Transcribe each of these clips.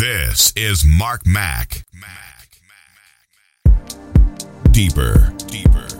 This is Mark Mack. Deeper, deeper, deeper.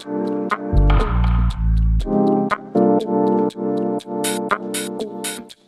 Thank you.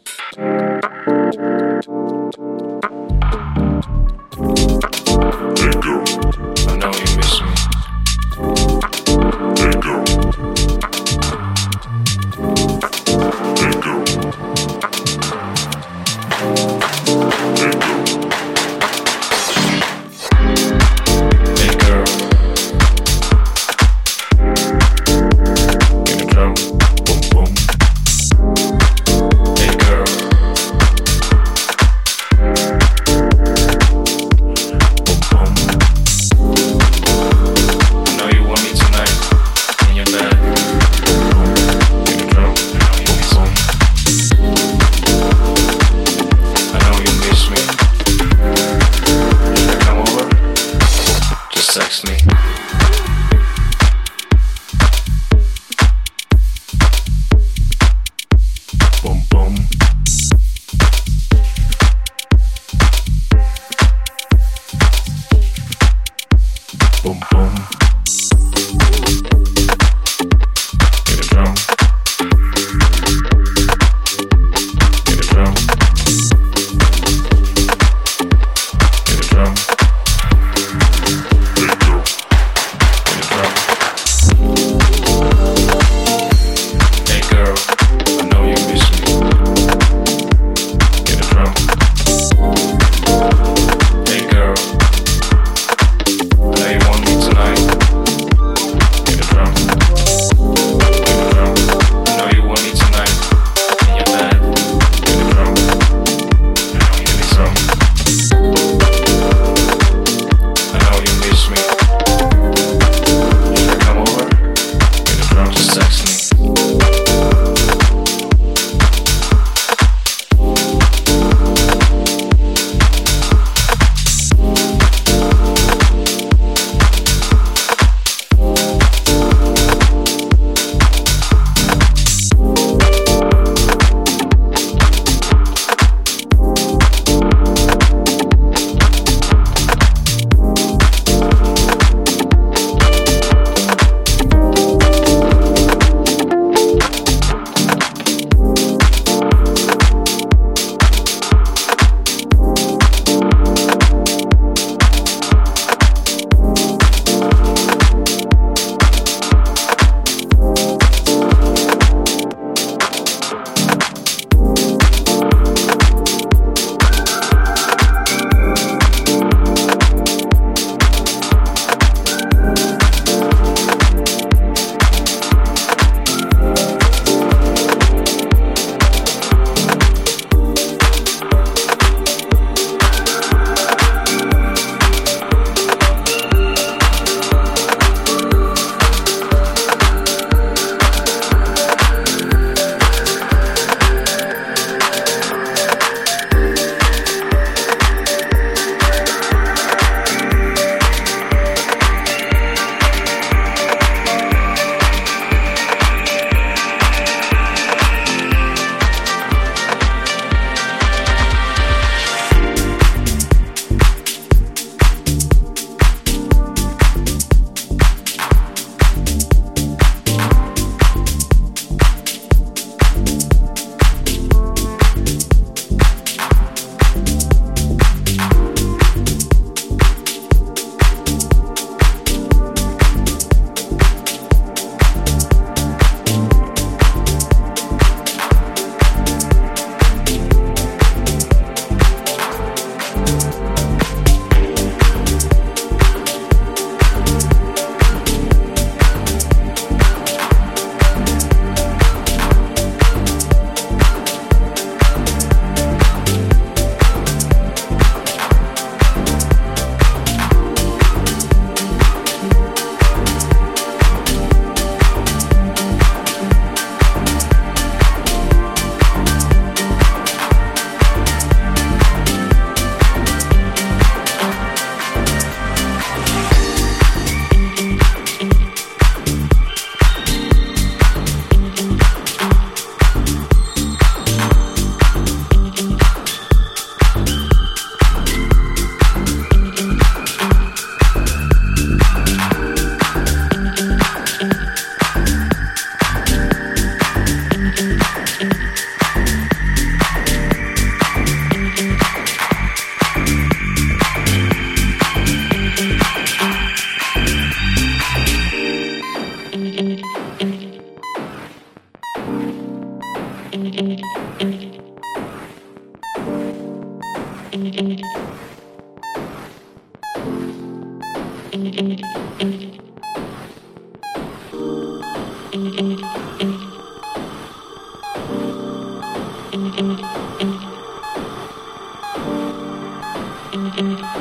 thank you